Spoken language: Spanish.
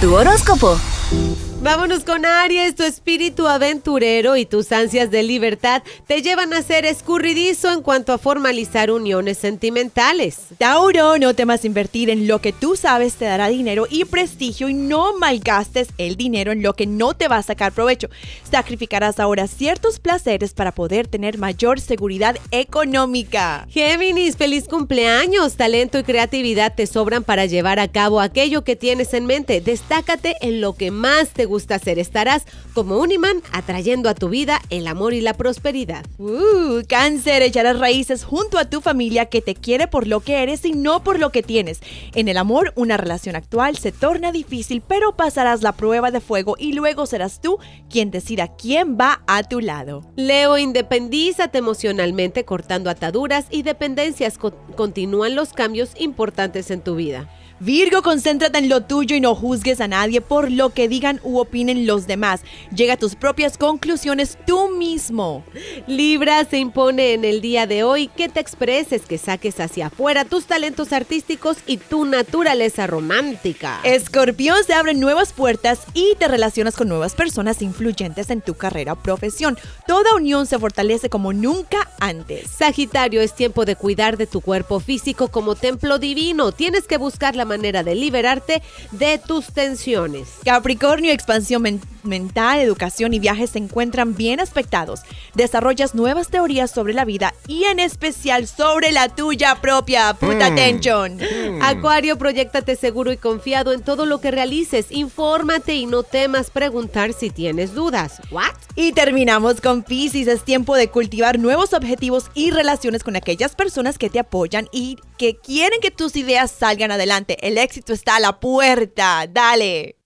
Tu horóscopo. Vámonos con Aries, tu espíritu aventurero y tus ansias de libertad te llevan a ser escurridizo en cuanto a formalizar uniones sentimentales. Tauro, no temas invertir en lo que tú sabes te dará dinero y prestigio y no malgastes el dinero en lo que no te va a sacar provecho. Sacrificarás ahora ciertos placeres para poder tener mayor seguridad económica. Géminis, feliz cumpleaños. Talento y creatividad te sobran para llevar a cabo aquello que tienes en mente. Destácate en lo que más te gusta hacer. Estarás como un imán atrayendo a tu vida el amor y la prosperidad. Uh, cáncer, echarás raíces junto a tu familia que te quiere por lo que eres y no por lo que tienes. En el amor, una relación actual se torna difícil, pero pasarás la prueba de fuego y luego serás tú quien decida quién va a tu lado. Leo, independízate emocionalmente cortando ataduras y dependencias. continúan los cambios importantes en tu vida. Virgo, concéntrate en lo tuyo y no juzgues a nadie por lo que digan u opinen los demás. Llega a tus propias conclusiones tú mismo. Libra, se impone en el día de hoy que te expreses, que saques hacia afuera tus talentos artísticos y tu naturaleza romántica. Escorpión, se abren nuevas puertas y te relacionas con nuevas personas influyentes en tu carrera o profesión. Toda unión se fortalece como nunca antes. Sagitario, es tiempo de cuidar de tu cuerpo físico como templo divino. Tienes que buscar la manera de liberarte de tus tensiones. Capricornio, expansión mental, educación y viajes se encuentran bien aspectados. Desarrollas nuevas teorías sobre la vida y en especial sobre la tuya propia. Puta atención. Hmm. Hmm. Acuario, proyectate seguro y confiado en todo lo que realices. Infórmate y no temas preguntar si tienes dudas. ¿What? Y terminamos con Pisces. Es tiempo de cultivar nuevos objetivos y relaciones con aquellas personas que te apoyan y que quieren que tus ideas salgan adelante. El éxito está a la puerta. Dale.